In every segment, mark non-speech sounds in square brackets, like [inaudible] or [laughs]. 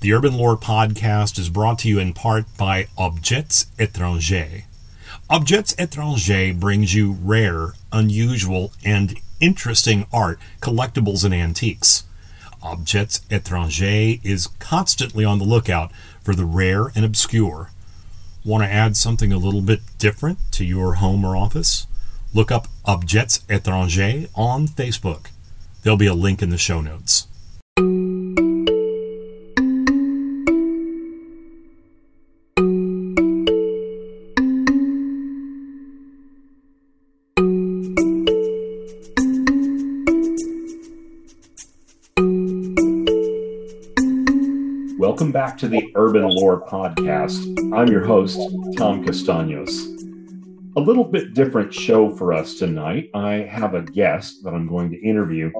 The Urban Lore podcast is brought to you in part by Objets Etranges. Objets Etranges brings you rare, unusual, and interesting art, collectibles, and antiques. Objets Etranges is constantly on the lookout for the rare and obscure. Want to add something a little bit different to your home or office? Look up Objets Etranges on Facebook. There'll be a link in the show notes. Welcome back to the Urban Lore Podcast. I'm your host, Tom Castaños. A little bit different show for us tonight. I have a guest that I'm going to interview.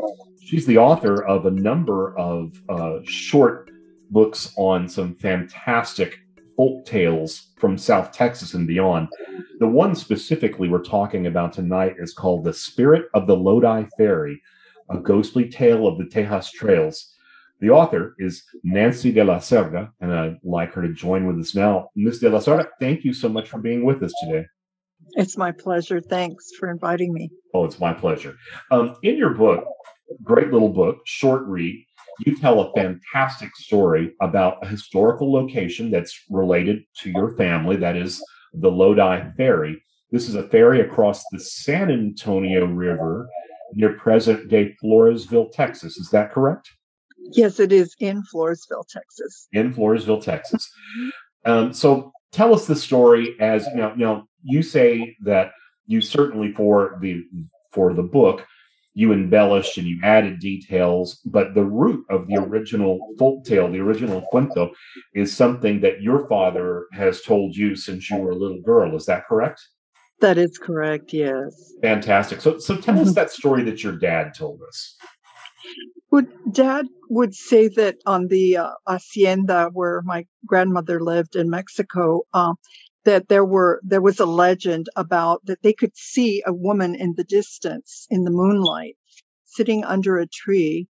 She's the author of a number of uh, short books on some fantastic folk tales from South Texas and beyond. The one specifically we're talking about tonight is called The Spirit of the Lodi Ferry, a ghostly tale of the Tejas Trails. The author is Nancy de la Zerda, and I'd like her to join with us now. Ms. de la Zerda, thank you so much for being with us today. It's my pleasure. Thanks for inviting me. Oh, it's my pleasure. Um, in your book, great little book, short read, you tell a fantastic story about a historical location that's related to your family, that is the Lodi Ferry. This is a ferry across the San Antonio River near present day Floresville, Texas. Is that correct? Yes, it is in Floresville, Texas. In Floresville, Texas. Um, so tell us the story as now. Now you say that you certainly for the for the book you embellished and you added details, but the root of the original folk tale, the original cuento, is something that your father has told you since you were a little girl. Is that correct? That is correct. Yes. Fantastic. So, so tell us mm-hmm. that story that your dad told us. Dad would say that on the uh, hacienda where my grandmother lived in Mexico, uh, that there were there was a legend about that they could see a woman in the distance in the moonlight, sitting under a tree,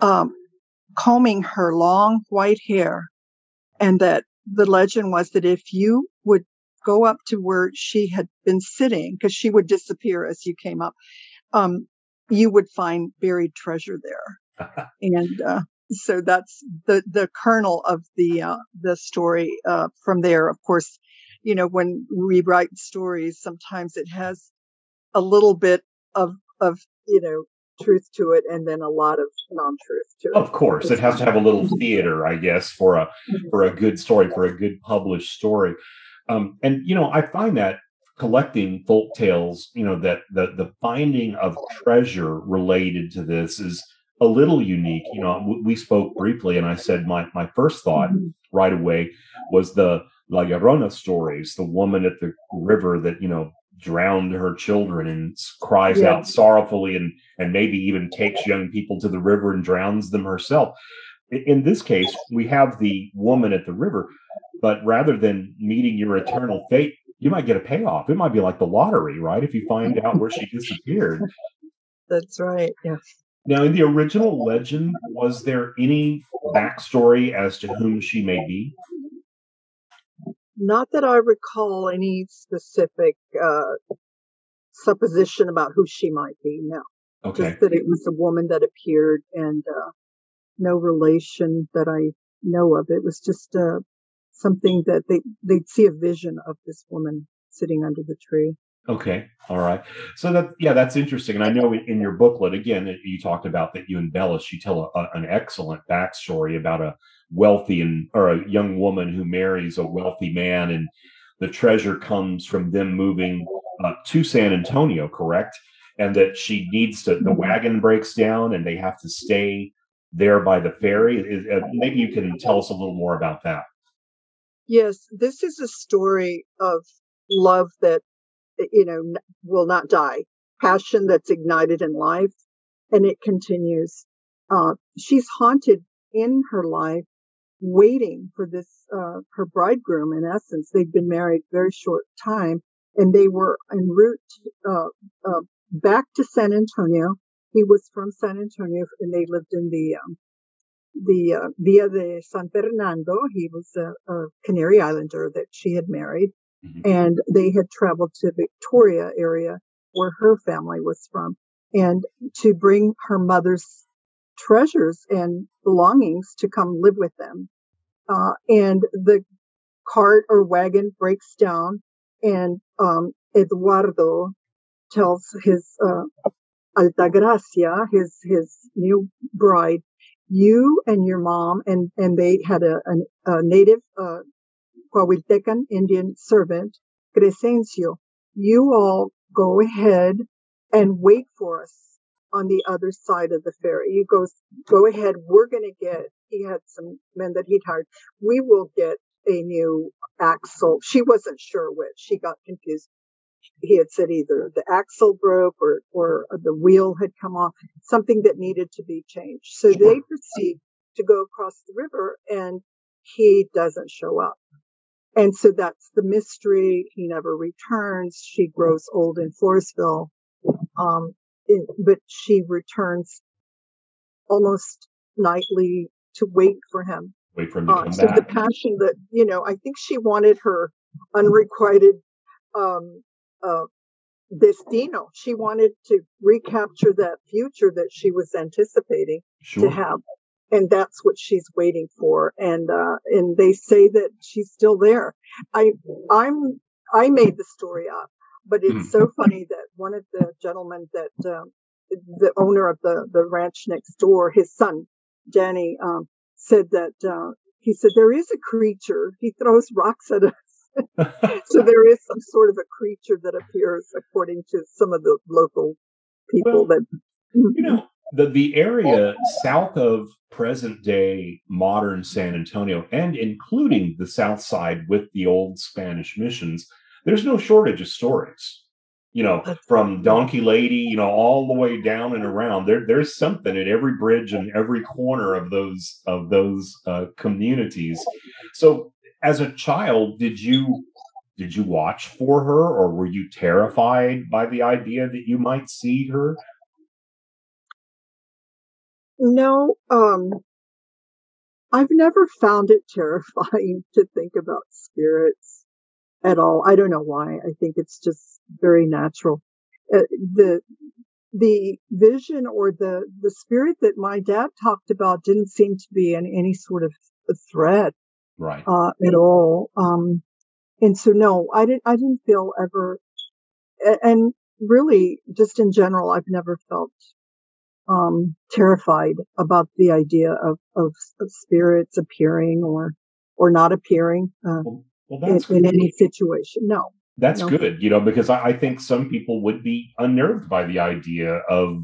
um, combing her long white hair, and that the legend was that if you would go up to where she had been sitting, because she would disappear as you came up, um, you would find buried treasure there. [laughs] and uh, so that's the the kernel of the uh, the story uh, from there. Of course, you know when we write stories, sometimes it has a little bit of of you know truth to it and then a lot of non-truth to it. Of course, it has to have a little [laughs] theater, I guess, for a mm-hmm. for a good story, for a good published story. Um, and you know, I find that collecting folk tales, you know, that the the finding of treasure related to this is a little unique. You know, we spoke briefly, and I said my my first thought mm-hmm. right away was the La Llorona stories, the woman at the river that you know drowned her children and cries yeah. out sorrowfully and and maybe even takes young people to the river and drowns them herself. In this case, we have the woman at the river, but rather than meeting your eternal fate, you might get a payoff. It might be like the lottery, right? If you find out where she [laughs] disappeared. That's right. Yes. Now, in the original legend, was there any backstory as to whom she may be? Not that I recall any specific uh, supposition about who she might be. No. Okay. Just that it was a woman that appeared and uh, no relation that I know of. It was just uh, something that they they'd see a vision of this woman sitting under the tree. Okay, all right. So that yeah, that's interesting. And I know in your booklet again you talked about that you embellish. You tell a, a, an excellent backstory about a wealthy and or a young woman who marries a wealthy man, and the treasure comes from them moving uh, to San Antonio, correct? And that she needs to. The mm-hmm. wagon breaks down, and they have to stay there by the ferry. Uh, maybe you can tell us a little more about that. Yes, this is a story of love that, you know, will not die, passion that's ignited in life, and it continues. Uh, she's haunted in her life, waiting for this, uh, her bridegroom, in essence. They've been married very short time, and they were en route uh, uh, back to San Antonio. He was from San Antonio, and they lived in the um, the uh, Villa de San Fernando. He was a, a, Canary Islander that she had married, mm-hmm. and they had traveled to Victoria area where her family was from, and to bring her mother's treasures and belongings to come live with them. Uh, and the cart or wagon breaks down, and um, Eduardo tells his uh, Altagracia, his his new bride, you and your mom, and and they had a, a, a native uh, Coahuiltecan Indian servant, Crescencio. You all go ahead and wait for us on the other side of the ferry. You go go ahead. We're going to get. He had some men that he'd hired. We will get a new axle. She wasn't sure which. She got confused he had said either the axle broke or, or the wheel had come off, something that needed to be changed. So they proceed to go across the river and he doesn't show up. And so that's the mystery. He never returns. She grows old in Floresville. Um, in, but she returns almost nightly to wait for him. Wait for him to uh, come so back. the passion that, you know, I think she wanted her unrequited um, uh, destino. She wanted to recapture that future that she was anticipating sure. to have. And that's what she's waiting for. And, uh, and they say that she's still there. I, I'm, I made the story up, but it's mm. so funny that one of the gentlemen that, um, the owner of the, the ranch next door, his son, Danny, um, said that, uh, he said, there is a creature. He throws rocks at us [laughs] so there is some sort of a creature that appears according to some of the local people well, that you know the the area south of present day modern San Antonio and including the south side with the old Spanish missions there's no shortage of stories. You know from donkey lady you know all the way down and around there there's something at every bridge and every corner of those of those uh, communities. So as a child, did you did you watch for her, or were you terrified by the idea that you might see her? No, um, I've never found it [laughs] terrifying to think about spirits at all. I don't know why. I think it's just very natural. Uh, the the vision or the the spirit that my dad talked about didn't seem to be in any sort of threat right uh, at all um, and so no i didn't i didn't feel ever and really just in general i've never felt um, terrified about the idea of, of, of spirits appearing or or not appearing uh, well, well, in, in, any situation no that's no. good you know because I, I think some people would be unnerved by the idea of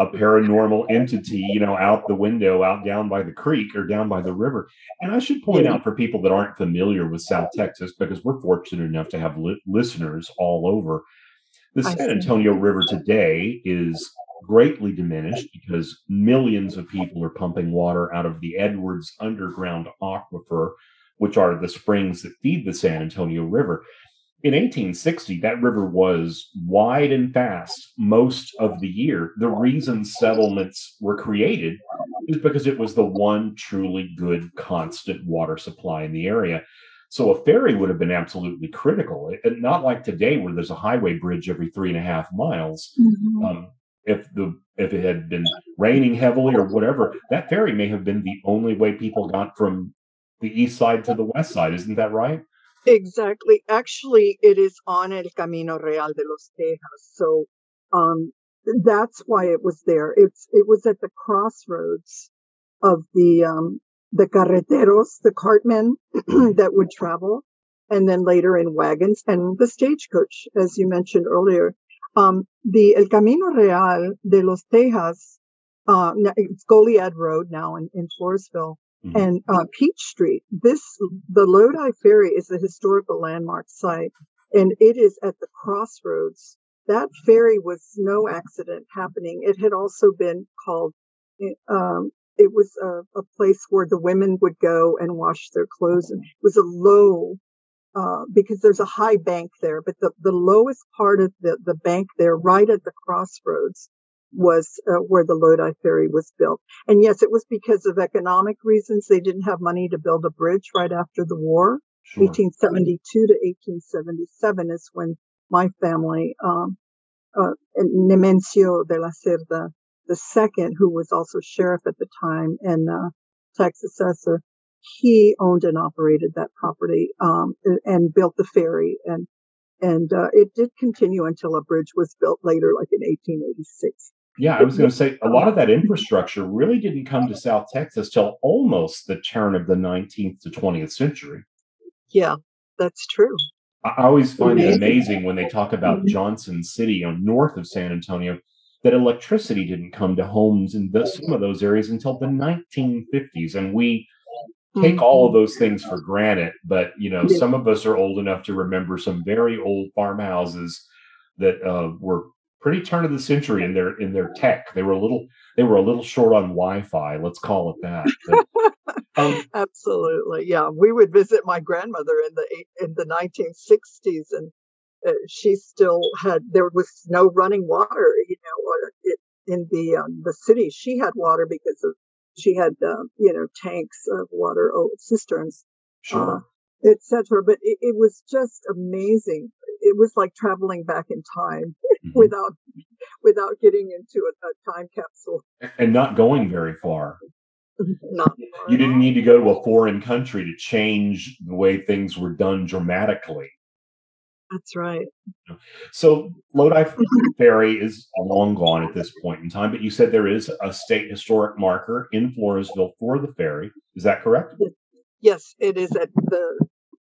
a paranormal entity, you know, out the window, out down by the creek or down by the river. And I should point out for people that aren't familiar with South Texas, because we're fortunate enough to have li- listeners all over, the San Antonio River today is greatly diminished because millions of people are pumping water out of the Edwards underground aquifer, which are the springs that feed the San Antonio River in 1860, that river was wide and fast most of the year. The reason settlements were created is because it was the one truly good, constant water supply in the area. So a ferry would have been absolutely critical. It, not like today, where there's a highway bridge every three and a half miles. Mm-hmm. Um, if the if it had been raining heavily or whatever, that ferry may have been the only way people got from the east side to the west side. Isn't that right? Exactly. Actually, it is on El Camino Real de los Tejas. So um, that's why it was there. It's it was at the crossroads of the um, the carreteros, the cartmen [clears throat] that would travel, and then later in wagons and the stagecoach, as you mentioned earlier. Um, the El Camino Real de los Tejas, uh, it's Goliad Road now in, in Floresville, Mm-hmm. And uh, Peach Street, this the Lodi Ferry is a historical landmark site, and it is at the crossroads. That ferry was no accident happening. It had also been called. Eh, um, it was a, a, place where the women would go and wash their clothes. And it was a low uh, because there's a high bank there, but the, the lowest part of the, the bank there, right at the crossroads, was uh, where the Lodi ferry was built. And yes, it was because of economic reasons. They didn't have money to build a bridge right after the war. Sure. 1872 to 1877 is when my family, um, uh, Nemencio de la Zerda the second, who was also sheriff at the time and uh, tax assessor, he owned and operated that property um, and built the ferry and and uh, it did continue until a bridge was built later, like in 1886. Yeah, I was going to say a lot of that infrastructure really didn't come to South Texas till almost the turn of the 19th to 20th century. Yeah, that's true. I always find it amazing when they talk about mm-hmm. Johnson City, know, north of San Antonio, that electricity didn't come to homes in the, some of those areas until the 1950s, and we take all of mm-hmm. those things for granted. But you know, some of us are old enough to remember some very old farmhouses that uh, were pretty turn of the century in their in their tech. They were a little they were a little short on Wi-Fi. Let's call it that. But, [laughs] um, Absolutely, yeah. We would visit my grandmother in the in the 1960s, and uh, she still had there was no running water. You know, it, in the um, the city, she had water because of she had uh, you know tanks of water, oh, cisterns, sure. uh, etc. But it, it, was just amazing. It was like traveling back in time [laughs] mm-hmm. without without getting into a, a, time capsule and not going very far. [laughs] not you didn't need to go to a foreign country to change the way things were done dramatically. That's right. So Lodi Ferry is long gone at this point in time, but you said there is a state historic marker in Floresville for the ferry. Is that correct? Yes, it is at the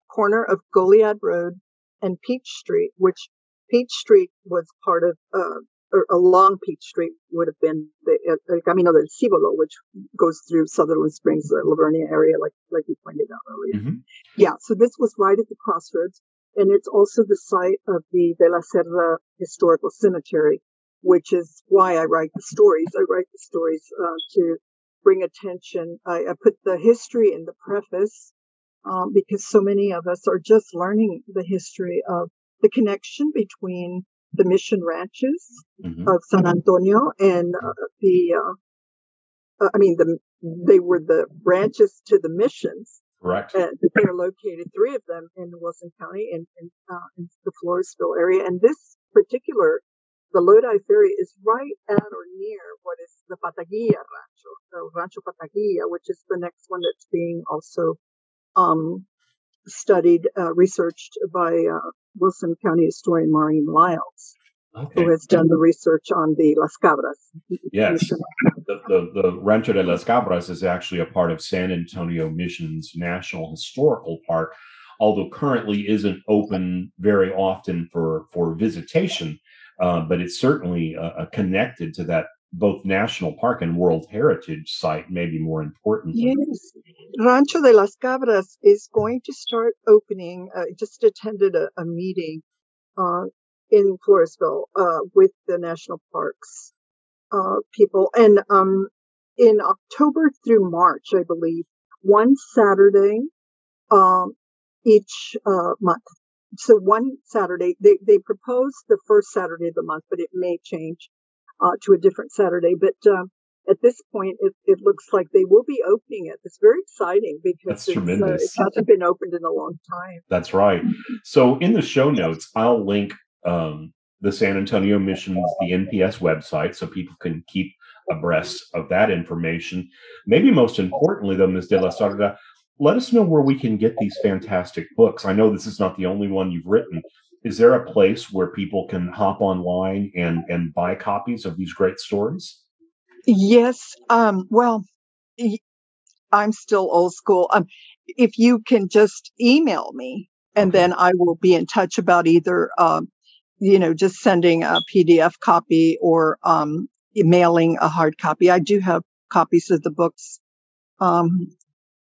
corner of Goliad Road and Peach Street, which Peach Street was part of, uh, or along Peach Street would have been the uh, Camino del Cibolo, which goes through Sutherland Springs, the La Vernia area, like like you pointed out earlier. Mm-hmm. Yeah, so this was right at the crossroads. And it's also the site of the De la Zerda Historical Cemetery, which is why I write the stories. I write the stories uh, to bring attention. I, I, put the history in the preface um, because so many of us are just learning the history of the connection between the mission ranches mm-hmm. of San Antonio and uh, the, uh, I mean, the, they were the ranches to the missions Correct. Uh, they're located, three of them in Wilson County in, in, uh, in the Floresville area. And this particular, the Lodi Ferry is right at or near what is the Pataguilla Rancho, the Rancho Pataguilla, which is the next one that's being also um, studied, uh, researched by uh, Wilson County historian Maureen Lyles okay. who has done the research on the Las Cabras. Yes, the, the, the, Rancho de las Cabras is actually a part of San Antonio Missions National Historical Park, although currently isn't open very often for for visitation. Uh, but it's certainly uh, uh connected to that both national park and World Heritage site, maybe more important. Yes, Rancho de las Cabras is going to start opening. I uh, just attended a, a meeting uh, in Floresville uh, with the national parks uh, people. And um, in October through March, I believe, one Saturday um, each uh, month. So one Saturday, they, they proposed the first Saturday of the month, but it may change uh, to a different Saturday. But um, at this point, it, it, looks like they will be opening it. It's very exciting because it's, uh, it [laughs] hasn't been opened in a long time. That's right. So in the show notes, I'll link um, the San Antonio Missions, the NPS website, so people can keep abreast of that information. Maybe most importantly, though, Ms. De La Zerda, let us know where we can get these fantastic books. I know this is not the only one you've written. Is there a place where people can hop online and, and buy copies of these great stories? Yes. Um, well, I'm still old school. Um, if you can just email me, and okay. then I will be in touch about either um, you know, just sending a PDF copy or um, mailing a hard copy. I do have copies of the books um,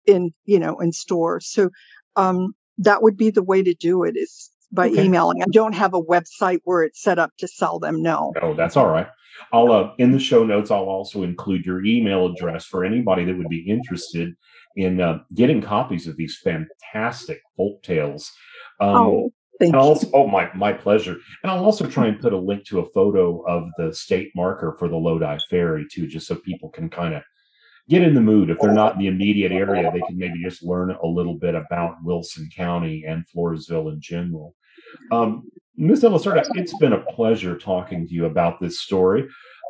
in, you know, in stores. So um, that would be the way to do it is by okay. emailing. I don't have a website where it's set up to sell them. No. Oh, that's all right. I'll uh, in the show notes. I'll also include your email address for anybody that would be interested in uh, getting copies of these fantastic folk tales. Um, oh Thank I'll you. oh, my my pleasure. And I'll also try and put a link to a photo of the state marker for the Lodi Ferry too, just so people can kind of get in the mood. If they're not in the immediate area, they can maybe just learn a little bit about Wilson County and Floresville in general. Um, Ms. Zerda, it's been a pleasure talking to you about this story.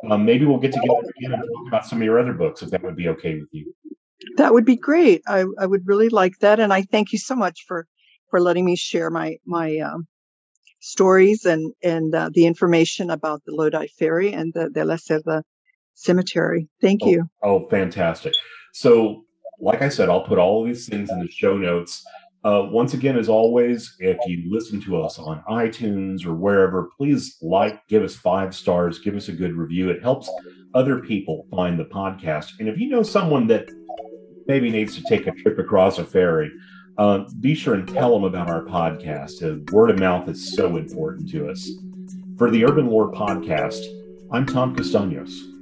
Um, maybe we'll get together again and talk about some of your other books, if that would be okay with you. That would be great. I, I would really like that, and I thank you so much for for letting me share my my um, stories and and uh, the information about the Lodi Ferry and the De La Zerda Cemetery. Thank oh, you. Oh, fantastic! So, like I said, I'll put all of these things in the show notes. Uh, once again, as always, if you listen to us on iTunes or wherever, please like, give us five stars, give us a good review. It helps other people find the podcast. And if you know someone that maybe needs to take a trip across a ferry, uh, be sure and tell them about our podcast. Uh, word of mouth is so important to us. For the Urban Lore podcast, I'm Tom Castaños.